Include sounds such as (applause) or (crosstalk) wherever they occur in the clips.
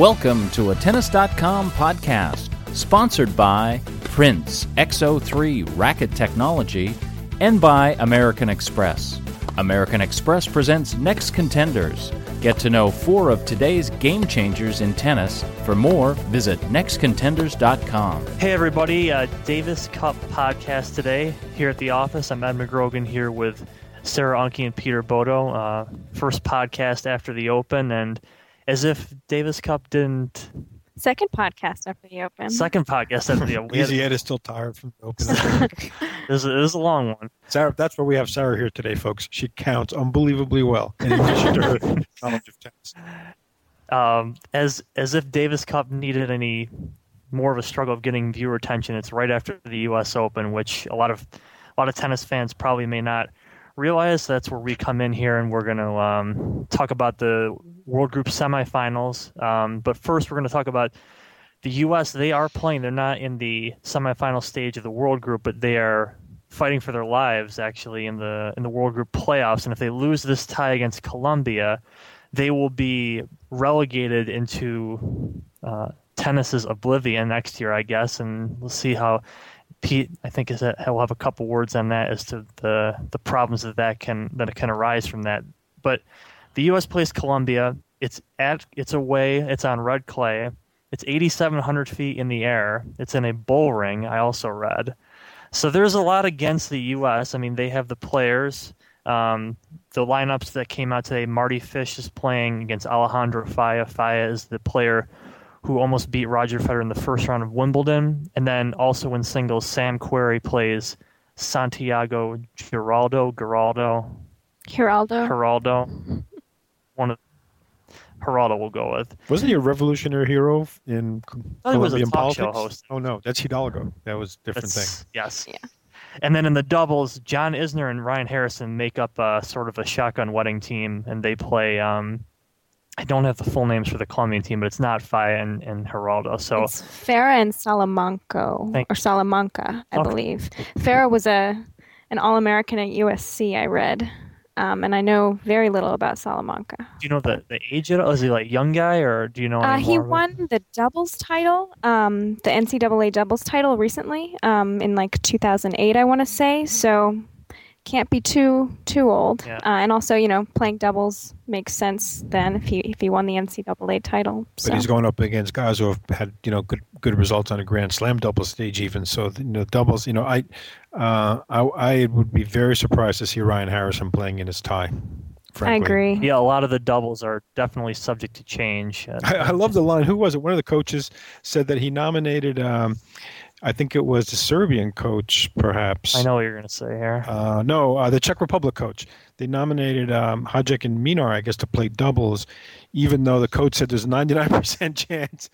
Welcome to a Tennis.com podcast, sponsored by Prince XO3 Racket Technology and by American Express. American Express presents Next Contenders. Get to know four of today's game changers in tennis. For more, visit nextcontenders.com. Hey, everybody. Uh, Davis Cup podcast today here at the office. I'm Ed McGrogan here with Sarah Unke and Peter Bodo. Uh, first podcast after the Open, and as if Davis Cup didn't. Second podcast after the Open. Second podcast after the Open. (laughs) Easy Ed is still tired from the Open. this, is, this is a long one. Sarah, that's why we have Sarah here today, folks. She counts unbelievably well in addition to her knowledge (laughs) of tennis. Um, as as if Davis Cup needed any more of a struggle of getting viewer attention, it's right after the U.S. Open, which a lot of a lot of tennis fans probably may not realize. That's where we come in here, and we're going to um, talk about the World Group semifinals. Um, but first, we're going to talk about the U.S. They are playing. They're not in the semifinal stage of the World Group, but they are fighting for their lives actually in the in the World Group playoffs. And if they lose this tie against Colombia, they will be relegated into uh, tennis's oblivion next year, I guess. And we'll see how Pete, I think, is that we'll have a couple words on that as to the the problems that that can that can arise from that. But the U.S. plays Colombia. It's at it's away. It's on red clay. It's 8,700 feet in the air. It's in a bull ring. I also read. So there's a lot against the U.S. I mean, they have the players. Um, the lineups that came out today, Mardy Fish is playing against Alejandro Falla. Falla is the player who almost beat Roger Federer in the first round of Wimbledon. And then also in singles, Sam Querrey plays Santiago Giraldo. Giraldo. Giraldo. Giraldo. One of Geraldo will go with. Wasn't he a revolutionary hero in I was a Colombian talk politics? show host. Oh no, that's Hidalgo. That was a different That's- thing. Yes. Yeah. And then in the doubles, John Isner and Ryan Harrison make up a, sort of a shotgun wedding team, and they play. Um, I don't have the full names for the Colombian team, but it's not Falla and, and Giraldo. So It's Farah and Salamanca, Thank- or Salamanca, I Okay. believe. Farah was a an All American at USC. I read, um, and I know very little about Salamanca. do you know the, the age of it? Is he like young guy, or do you know? Uh, he about- won the doubles title, um, the NCAA doubles title recently, um, in like 2008, I want to say. So can't be too too old. Yeah. Uh, and also, you know, playing doubles makes sense then if he if he won the NCAA title. But So. he's going up against guys who have had you know good good results on a Grand Slam double stage even. So you know doubles. You know I uh, I, I would be very surprised to see Ryan Harrison playing in his tie. I agree. Yeah, a lot of the doubles are definitely subject to change. Uh, I, I love the line. Who was it? One of the coaches said that he nominated. Um, I think it was the Serbian coach, perhaps. I know what you're going to say here. Uh, no, uh, the Czech Republic coach. They nominated um, Hajek and Minar, I guess, to play doubles, even though the coach said there's a 99% (laughs) chance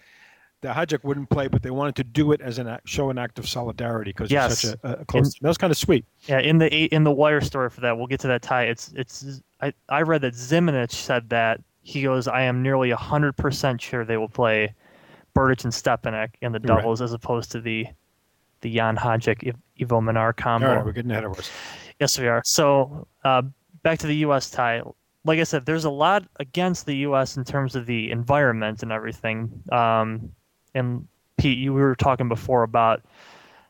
that Hajek wouldn't play, but they wanted to do it as an act, show an act of solidarity because Yes. such a, a close. And- that was kind of sweet. Yeah, in the in the wire story for that, we'll get to that tie. It's it's I, I read that Zimonjic said that he goes, I am nearly hundred percent sure they will play Berdych and Stepanek in the Right. doubles as opposed to the the Jan Iv- Ivo Minar combo. right, we're getting ahead of ourselves. Yes, we are. So uh, back to the U.S. tie. Like I said, there's a lot against the U.S. in terms of the environment and everything. Um, and Pete, you we were talking before about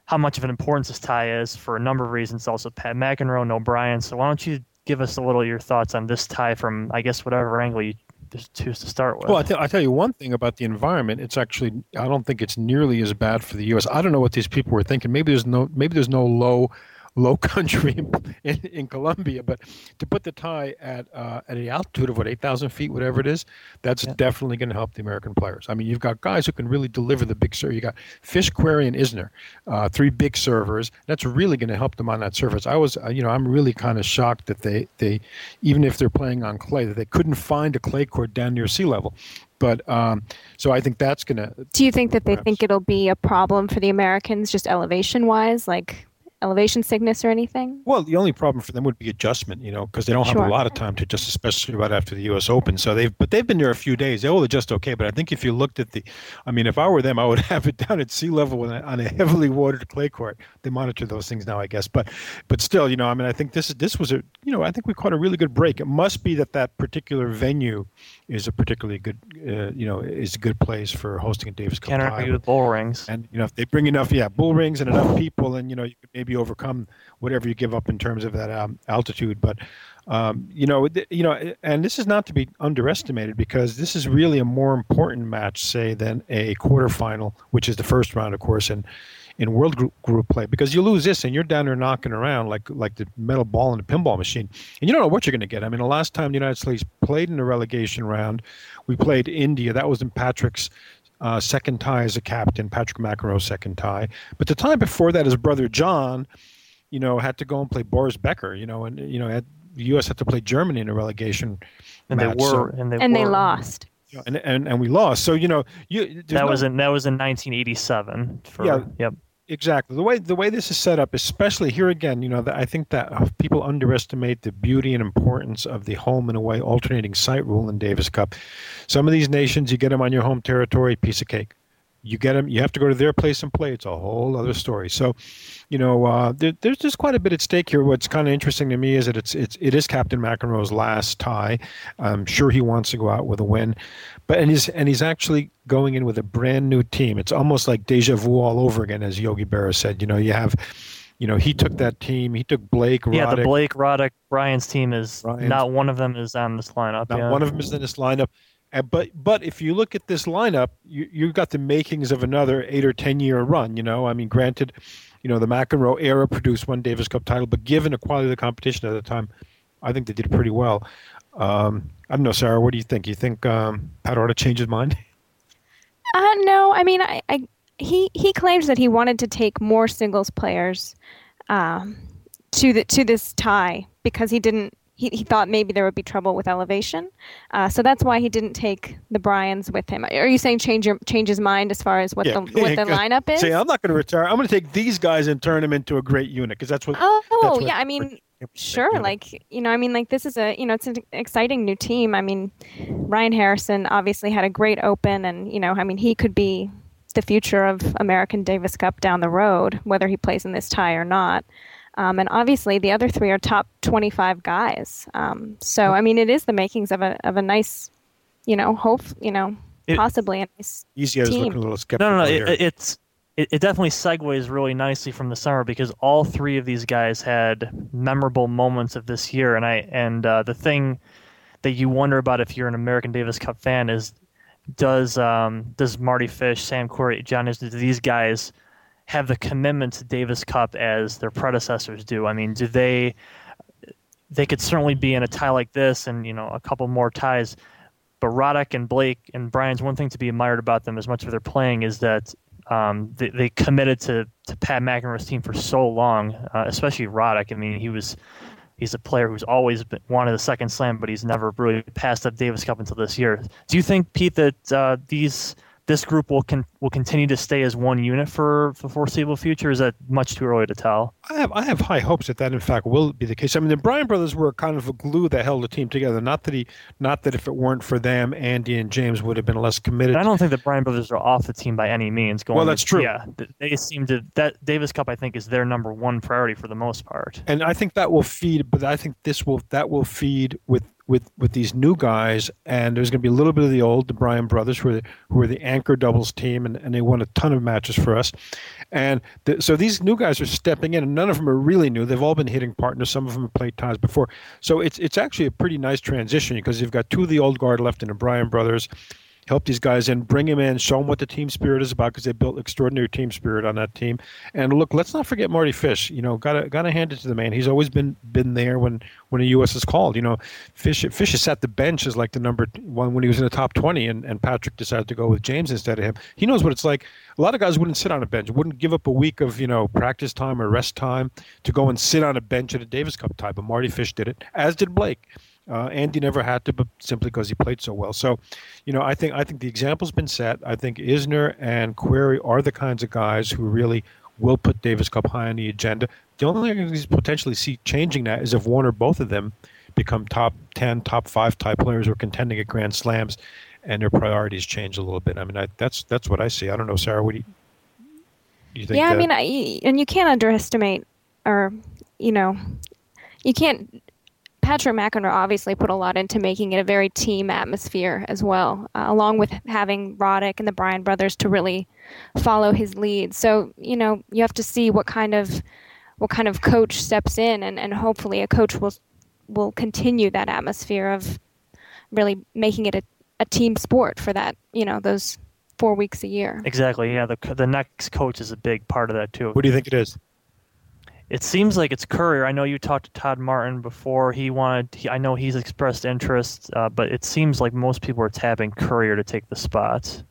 how much of an importance this tie is for a number of reasons. Also, Pat McEnroe and O'Brien. So why don't you give us a little of your thoughts on this tie from, I guess, whatever angle you just choose to start with. Well, I tell you one thing about the environment. It's actually I don't think it's nearly as bad for the U.S. I don't know what these people were thinking. Maybe there's no maybe there's no low low country (laughs) in, in, Colombia, but to put the tie at uh, at an altitude of what eight thousand feet, whatever it is, that's Yeah. definitely going to help the American players. I mean, you've got guys who can really deliver the big serve. You got Fish, Querrey, and Isner, uh, three big servers. That's really going to help them on that surface. I was, uh, you know, I'm really kind of shocked that they they even if they're playing on clay, that they couldn't find a clay court down near sea level. But um, so I think that's going to Do you think that they think it'll be a problem for the Americans, just elevation wise? Like, elevation sickness or anything? Well, the only problem for them would be adjustment, you know, because they don't have Sure. a lot of time to adjust, especially right after the U.S. Open. So they've, but they've been there a few days. They will adjust okay. But I think if you looked at the, I mean, if I were them, I would (laughs) have it down at sea level on a, on a heavily watered clay court. They monitor those things now, I guess. But, but still, you know, I mean, I think this is this was a, you know, I think we caught a really good break. It must be that that particular venue is a particularly good, uh, you know, is a good place for hosting a Davis Cup Can't argue with bull rings. And you know, if they bring enough, yeah, bull rings and enough people, and you know, you could maybe overcome whatever you give up in terms of that um, altitude. But um, you know, th- you know, and this is not to be underestimated because this is really a more important match, say, than a quarterfinal, which is the first round, of course, in in world group, group play. Because you lose this, and you're down there knocking around like like the metal ball in a pinball machine, and you don't know what you're going to get. I mean, the last time the United States played in the relegation round, we played India. That was in Patrick's uh, second tie as a captain, Patrick McEnroe's second tie. But the time before that, his brother John, you know, had to go and play Boris Becker, you know, and you know, had, the U.S. had to play Germany in a relegation And they were, So, and they and they were. lost. you know, and, and and we lost. So you know, you That no- was in that was in 1987. For, Yeah. Yep. Exactly the way the way this is set up, especially here again, you know, I think that uh, people underestimate the beauty and importance of the home and away alternating site rule in Davis Cup. Some of these nations, you get them on your home territory, piece of cake. You get them, you have to go to their place and play. It's a whole other story. So, you know, uh, there, there's just quite a bit at stake here. What's kind of interesting to me is that it's it's it is Captain McEnroe's last tie. I'm sure he wants to go out with a win, but and he's and he's actually going in with a brand new team. It's almost like deja vu all over again, as Yogi Berra said. You know, you have, you know, he took that team. He took Blake, Yeah, the Blake Roddick Bryans team is not one of them is on this lineup. Not yeah. one of them is in this lineup. Uh, but but if you look at this lineup, you you've got the makings of another eight or ten year run. You know, I mean, granted, you know the McEnroe era produced one Davis Cup title, but given the quality of the competition at the time, I think they did pretty well. Um, I don't know, Sarah. What do you think? You think um, Pat ought to change his mind? (laughs) Uh, no, I mean, I, I he he claims that he wanted to take more singles players um, to the to this tie because he didn't. He, he thought maybe there would be trouble with elevation, uh, so that's why he didn't take the Bryans with him. Are you saying change your change his mind as far as what the what the (laughs) lineup is? Say, I'm not going to retire. I'm going to take these guys and turn them into a great unit because that's what. Oh, that's what- yeah. I mean, sure. unit. Like you know, I mean, like this is a you know, it's an exciting new team. I mean, Ryan Harrison obviously had a great Open, and you know, I mean, he could be the future of American Davis Cup down the road, whether he plays in this tie or not. Um, and obviously, the other three are top 25 guys. Um, so, I mean, it is the makings of a of a nice, you know, hope, you know, It- possibly a nice. Easy as team. looking a little skeptical No, no, no. here. It, it's it, it definitely segues really nicely from the summer because all three of these guys had memorable moments of this year, and I and uh, the thing that you wonder about if you're an American Davis Cup fan is does um, does Mardy Fish, Sam Querrey, John is do these guys have the commitment to Davis Cup as their predecessors do? I mean, do they? They could certainly be in a tie like this, and you know, a couple more ties. But Roddick and Blake and Bryans one thing to be admired about them as much as they're playing is that um, they, they committed to, to Pat McEnroe's team for so long, uh, especially Roddick. I mean, he was he's a player who's always been, wanted a second slam, but he's never really passed up Davis Cup until this year. Do you think, Pete, that uh, these this group will con- will continue to stay as one unit for the foreseeable future? Is that much too early to tell? I have I have high hopes that that in fact will be the case. I mean, the Bryan brothers were kind of a glue that held the team together. Not that he, not that if it weren't for them, Andy and James would have been less committed. And I don't think the Bryan brothers are off the team by any means. Going, Well, that's true. Yeah, they seem to that Davis Cup. I think is their number one priority for the most part. and I think that will feed. But I think this will that will feed with with with these new guys. And there's going to be a little bit of the old, the Bryan brothers, who are the, who are the anchor doubles team, and, and they won a ton of matches for us. And the, so these new guys are stepping in, and none of them are really new. They've all been hitting partners. Some of them have played ties before. So it's it's actually a pretty nice transition because you've got two of the old guard left in the Bryan brothers. Help these guys in, bring them in, show them what the team spirit is about because they built extraordinary team spirit on that team. And look, let's not forget Mardy Fish. You know, gotta gotta hand it to the man. He's always been been there when when the U.S. is called. You know, Fish Fish has sat the bench as like the number one when he was in the top twenty, and, and Patrick decided to go with James instead of him. He knows what it's like. A lot of guys wouldn't sit on a bench, wouldn't give up a week of you know practice time or rest time to go and sit on a bench at a Davis Cup tie. But Mardy Fish did it, as did Blake. Uh, Andy never had to, but simply because he played so well. So, you know, I think I think the example's been set. I think Isner and Querrey are the kinds of guys who really will put Davis Cup high on the agenda. The only thing I can potentially see changing that is if one or both of them become top 10, top five type players who are contending at Grand Slams and their priorities change a little bit. I mean, I, that's that's what I see. I don't know, Sarah, what do you, do you think? Yeah, that, I mean, I, and you can't underestimate, or, you know, you can't. Patrick McEnroe obviously put a lot into making it a very team atmosphere as well, uh, along with having Roddick and the Bryan brothers to really follow his lead. So you know you have to see what kind of what kind of coach steps in, and, and hopefully a coach will will continue that atmosphere of really making it a, a team sport for that you know those four weeks a year. Exactly. Yeah. The the next coach is a big part of that too. what do you think it is? It seems like it's Courier. I know you talked to Todd Martin before. He wanted. He, I know he's expressed interest, uh, but it seems like most people are tapping Courier to take the spot.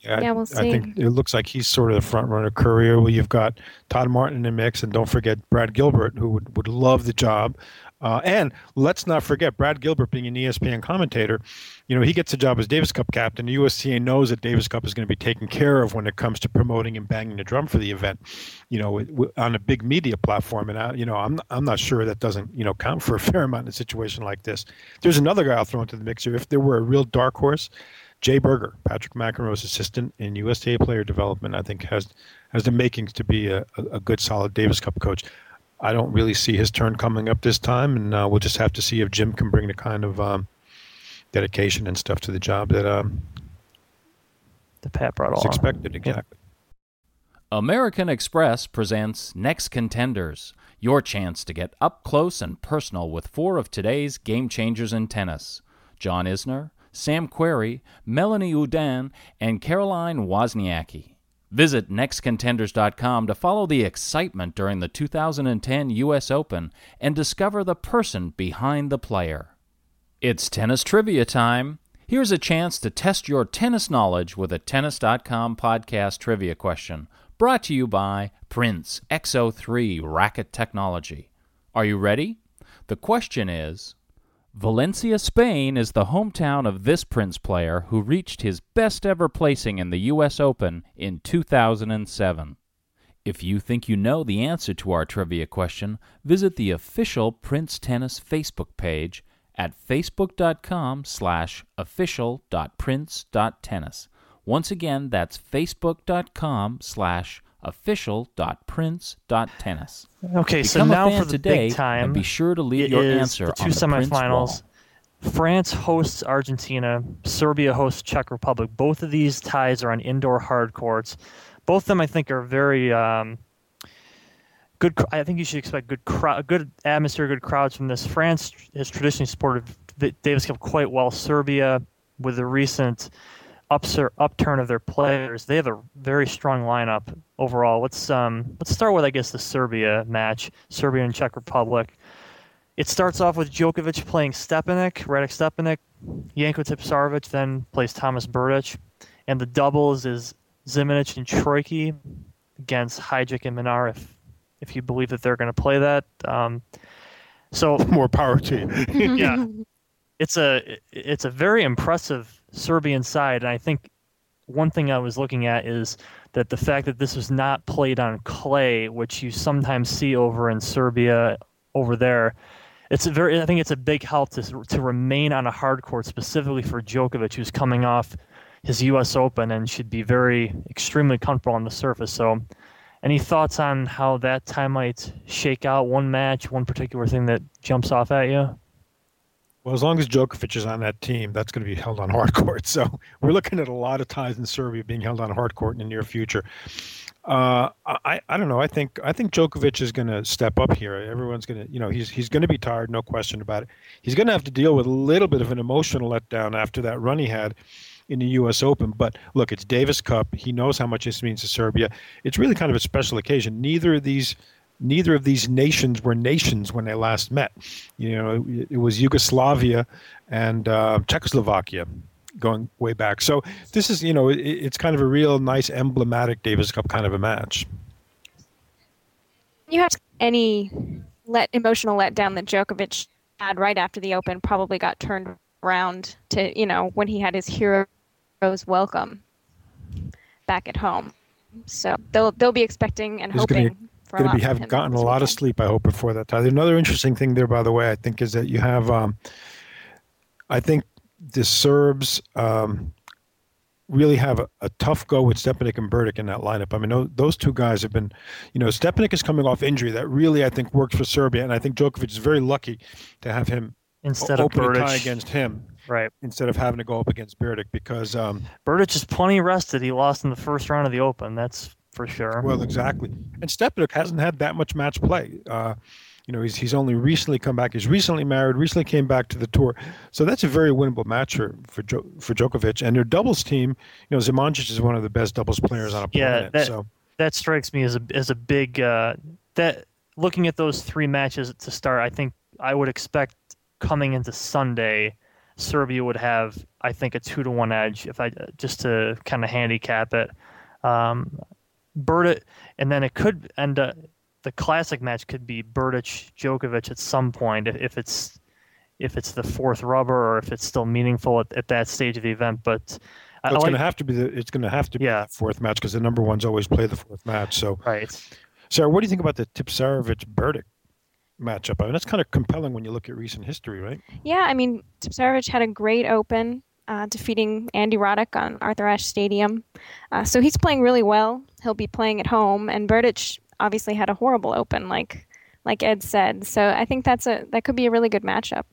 Yeah, Yeah, I- we'll see. I think it looks like he's sort of the front runner Courier. Well, you've got Todd Martin in the mix, and don't forget Brad Gilbert, who would, would love the job. Uh, and let's not forget Brad Gilbert being an ESPN commentator. You know, he gets a job as Davis Cup captain. The USTA knows that Davis Cup is going to be taken care of when it comes to promoting and banging the drum for the event. You know, with- with- on a big media platform. And I, you know, I'm I'm not sure that doesn't you know count for a (laughs) fair amount in a situation like this. There's another guy I'll throw into the mixer. If there were a real dark horse, Jay Berger, Patrick McEnroe's assistant in USTA player development, I think has has the makings to be a, a good, solid Davis Cup coach. I don't really see his turn coming up this time, and uh, we'll just have to see if Jim can bring the kind of um, dedication and stuff to the job that um, The Pat brought is along. expected. Exactly. American Express presents Next Contenders, your chance to get up close and personal with four of today's game changers in tennis John Isner, Sam Querrey, Melanie Oudin, and Caroline Wozniacki. Visit nextcontenders.com to follow the excitement during the 2010 U.S. Open and discover the person behind the player. It's tennis trivia time. Here's a chance to test your tennis knowledge with a Tennis.com podcast trivia question brought to you by Prince XO3 Racket Technology. Are you ready? The question is Valencia, Spain is the hometown of this Prince player who reached his best ever placing in the U.S. Open in 2007. If you think you know the answer to our trivia question, visit the official Prince Tennis Facebook page at facebook.com slash official.prince.tennis. Once again, that's facebook.com slash official.prince.tennis. Okay, so Become a now for the today big time. and be sure to leave your answer the two on the semifinals. France hosts Argentina. Serbia hosts Czech Republic. Both of these ties are on indoor hard courts. Both of them, I think, are very um, good. I think you should expect good crowd, good atmosphere, good crowds from this. France has traditionally supported the Davis Cup quite well. Serbia, with the recent upser, upturn of their players, they have a very strong lineup overall. Let's um, let's start with I guess the Serbia match, Serbia and Czech Republic. It starts off with Djokovic playing Stepanek, Radek Stepanek. Janko Tipsarevic then plays Thomas Berdych. And the doubles is Zimonjic and Troicki against Hajek and Minar, if, if you believe that they're going to play that. Um, so (laughs) More power to you. yeah, (laughs) it's a it's a very impressive Serbian side, and I think one thing I was looking at is that the fact that this was not played on clay, which you sometimes see over in Serbia, over there, it's a very I think it's a big help to to remain on a hard court specifically for Djokovic, who's coming off his U.S. Open and should be very extremely comfortable on the surface. So. Any thoughts on how that time might shake out? One match, one particular thing that jumps off at you? Well, as long as Djokovic is on that team, that's going to be held on hard court. (laughs) So we're looking at a lot of ties in Serbia being held on hard court in the near future. Uh, I, I don't know. I think I think Djokovic is going to step up here. Everyone's going to, you know, he's he's going to be tired, no question about it. He's going to have to deal with a little bit of an emotional letdown after that run he had in the U.S. Open. But look, it's Davis Cup. He knows how much this means to Serbia. It's really kind of a special occasion. Neither of these neither of these nations were nations when they last met. You know, it, it was Yugoslavia and uh, Czechoslovakia going way back. So this is, you know, it, it's kind of a real nice emblematic Davis Cup kind of a match. You have any let emotional letdown that Djokovic had right after the Open probably got turned around to you know when he had his heroes welcome back at home. So they'll they'll be expecting and hoping. Gonna- for going lot to be from have gotten a this lot of sleep. I hope before that time. Another interesting thing there, by the way, I think is that you have. Um, I think the Serbs um, really have a, a tough go with Stepanek and Berdych in that lineup. I mean, those, those two guys have been, you know, Stepanek is coming off injury that really I think works for Serbia, and I think Djokovic is very lucky to have him instead of open a tie against him Right. instead of having to go up against Berdych because. Um, Berdych is plenty rested. He lost in the first round of the Open. That's for sure. Well, exactly. And Stepanek hasn't had that much match play. Uh, you know, he's he's only recently come back. He's recently married. Recently came back to the tour. So that's a very winnable match for for, jo- for Djokovic. And their doubles team, you know, Zimonjic is one of the best doubles players on a Yeah, planet. that- so that strikes me as a as a big uh, that looking at those three matches to start. I think I would expect coming into Sunday, Serbia would have I think a two to one edge if I just to kind of handicap it. Um, Berdych, and then it could end up the classic match could be Berdych Djokovic at some point if, if it's if it's the fourth rubber or if it's still meaningful at, at that stage of the event. But I it's like going to have to be the it's going to have to be Yeah. the fourth match because the number ones always play the fourth match. So, right. Sarah, what do you think about the Tipsarevic Berdych matchup? I mean, that's kind of compelling when you look at recent history, right? Yeah, I mean, Tipsarevic had a great Open, uh, defeating Andy Roddick on Arthur Ashe Stadium. Uh, so he's playing really well. He'll be playing at home, and Berdych obviously had a horrible Open, like like Ed said. So I think that's a that could be a really good matchup.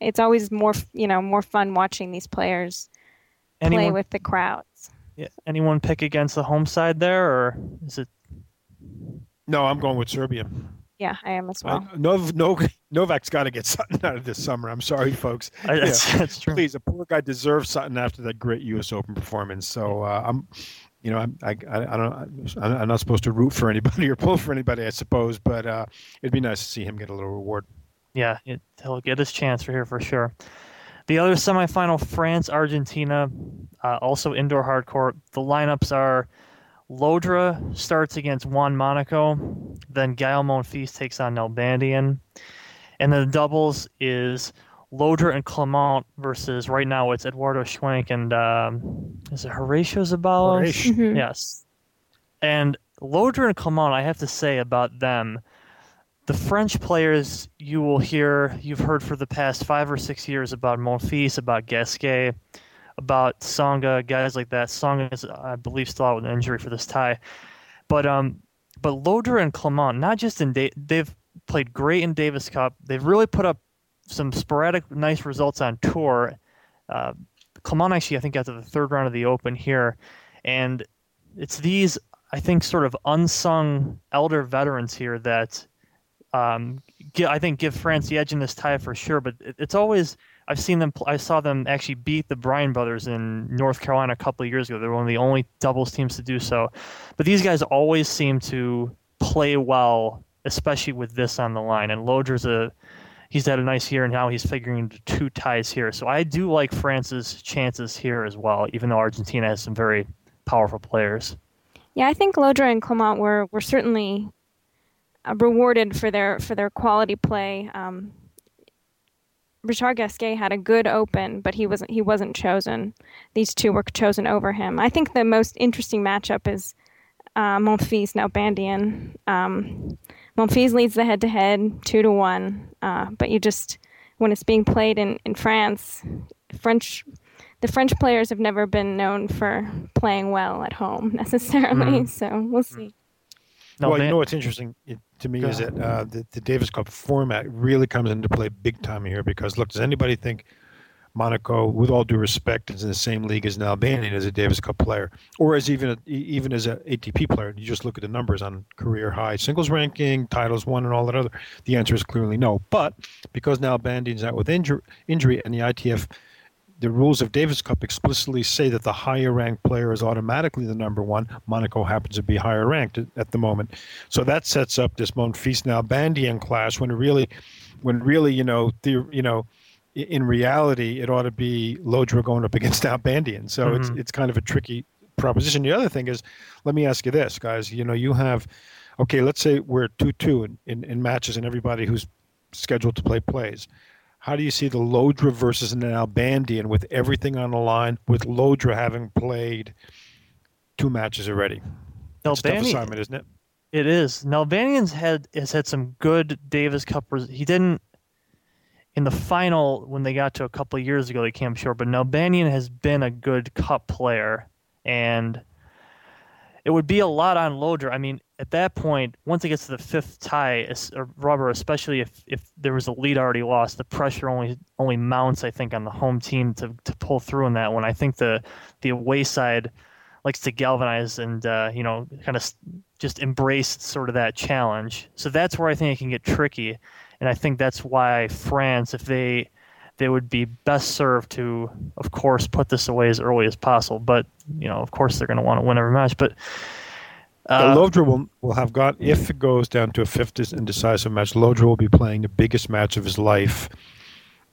It's always more you know more fun watching these players play with the crowds. Yeah. Anyone pick against the home side there, or is it? No, I'm going with Serbia. Yeah, I am as well. I, Nov, Nov, Novak's got to get (laughs) something out of this summer. I'm sorry, folks. I, that's, that's true. Please, the poor guy deserves something after that great U.S. Open performance. So uh, I'm, you know, I, I, I don't, I'm not supposed to root for anybody or pull for anybody, I suppose, but uh, it'd be nice to see him get a little reward. Yeah, it, he'll get his chance for here for sure. The other semifinal, France Argentina, uh, also indoor hardcourt. The lineups are Llodra starts against Juan Monaco, then Gael Monfils takes on Nalbandian, and then the doubles is Llodra and Clement versus right now it's Eduardo Schwank and um, is it Horatio Zeballos? Horatio. Mhm. Yes. And Llodra and Clement, I have to say about them, the French players you will hear, you've heard for the past five or six years about Monfils, about Gasquet, about Tsonga, guys like that. Tsonga is, I believe, still out with an injury for this tie. But um, but Llodra and Clement, not just in da- they've played great in Davis Cup. They've really put up some sporadic, nice results on tour. Uh, Clement actually, I think, got to the third round of the Open here, and it's these, I think, sort of unsung elder veterans here that um, gi- I think give France the edge in this tie for sure. But it, it's always I've seen them. I saw them actually beat the Bryan brothers in North Carolina a couple of years ago. They're one of the only doubles teams to do so. But these guys always seem to play well, especially with this on the line. And Llodra's a he's had a nice year, and now he's figuring into two ties here. So I do like France's chances here as well, even though Argentina has some very powerful players. Yeah, I think Llodra and Clement were were certainly uh, rewarded for their for their quality play. Um, Richard Gasquet had a good Open, but he wasn't he wasn't chosen. These two were chosen over him. I think the most interesting matchup is uh, Monfils Nalbandian. Um, Monfils leads the head to head two to one, uh, but you just when it's being played in in France, French the French players have never been known for playing well at home (laughs) necessarily. Mhm. So we'll see. No, well, Van- you know what's interesting to me Go is ahead. that uh, the, the Davis Cup format really comes into play big time here because look, does anybody think Monaco, with all due respect, is in the same league as Nalbandian as a Davis Cup player, or as even a, even as an ATP player? You just look at the numbers on career high singles ranking, titles won, and all that other. The answer is clearly no. But because Nalbandian's out with injury, injury, and the ITF the rules of Davis Cup explicitly say that the higher ranked player is automatically the number one. Monaco happens to be higher ranked at, the moment, so that sets up this Monfils Nalbandian clash when really, when really you know the you know, in reality it ought to be Llodra going up (laughs) against Nalbandian. So it's Mhm. it's kind of a tricky proposition. The other thing is, let me ask you this, guys. You know, you have, okay, let's say we're two two in, in, in matches and everybody who's scheduled to play plays. How do you see the Llodra versus Nalbandian with everything on the line, with Llodra having played two matches already? It's a tough assignment, isn't it? It is. Nalbandian's had has had some good Davis Cup. Res- he didn't in the final when they got to a couple years ago. They came short, but Nalbandian has been a good Cup player, and it would be a lot on Llodra. I mean, at that point, once it gets to the fifth tie, rubber, especially if if there was a lead already lost, the pressure only only mounts. I think on the home team to to pull through in that one. I think the the away side likes to galvanize and uh, you know kind of just embrace sort of that challenge. So that's where I think it can get tricky, and I think that's why France, if they they would be best served to, of course, put this away as early as possible. But you know, of course, they're going to want to win every match. But Uh, Llodra will, will have got, if it goes down to a fifth and decisive match, Llodra will be playing the biggest match of his life.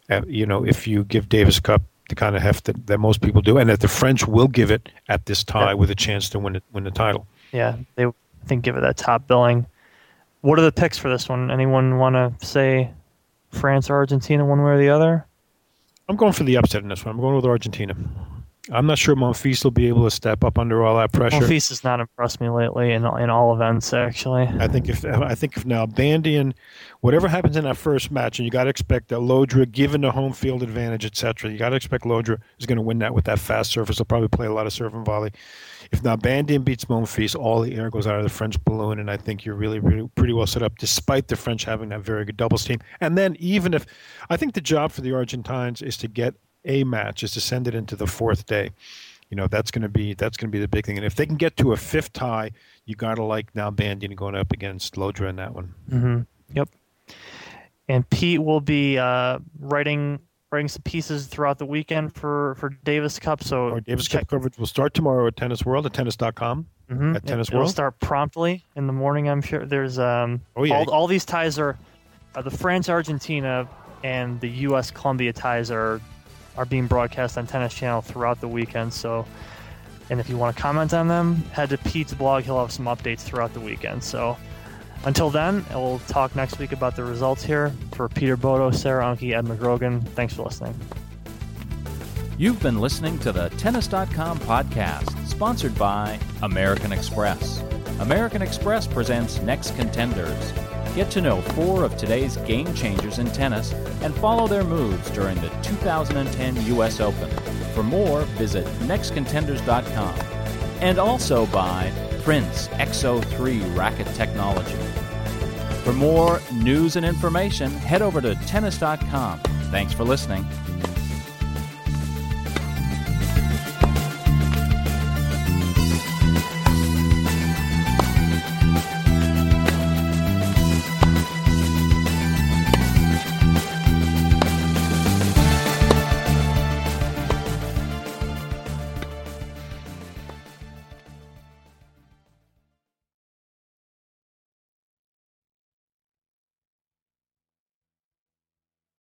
Uh, you know, if you give Davis Cup the kind of heft that, that most people do, and that the French will give it at this tie Yeah. with a chance to win it, win the title. yeah, they I think give it that top billing. What are the picks for this one? Anyone want to say France or Argentina, one way or the other? I'm going for the upset in this one. I'm going with Argentina. I'm not sure Monfils will be able to step up under all that pressure. Monfils has not impressed me lately in in all events. Actually, I think if I think if Nalbandian, whatever happens in that first match, and you got to expect that Llodra, given the home field advantage, etc., you got to expect Llodra is going to win that with that fast surface. He'll probably play a lot of serve and volley. If Nalbandian beats Monfils, all the air goes out of the French balloon, and I think you're really, really pretty well set up, despite the French having that very good doubles team. And then even if I think the job for the Argentines is to get a match, is to send it into the fourth day. You know that's going to be that's going to be the big thing. And if they can get to a fifth tie, you got to like Nalbandian going up against Llodra in that one. hmm Yep. And Pete will be uh, writing writing some pieces throughout the weekend for, for Davis Cup. So Our Davis check, Cup coverage will start tomorrow at Tennis World at tennis.com. Mhm. at Tennis It'll start promptly in the morning. I'm sure there's um Oh, yeah. all, all these ties are, are the France Argentina and the U.S. Colombia ties are are being broadcast on Tennis Channel throughout the weekend. So. And if you want to comment on them, head to Pete's blog. He'll have some updates throughout the weekend. So until then, we'll talk next week about the results here. For Peter Bodo, Sarah Unke, Ed McGrogan, thanks for listening. You've been listening to the Tennis.com podcast, sponsored by American Express. American Express presents Next Contenders. Get to know four of today's game changers in tennis and follow their moves during the 2010 U.S. Open. For more, visit nextcontenders.com. And also by Prince XO3 Racket Technology. For more news and information, head over to tennis.com. Thanks for listening.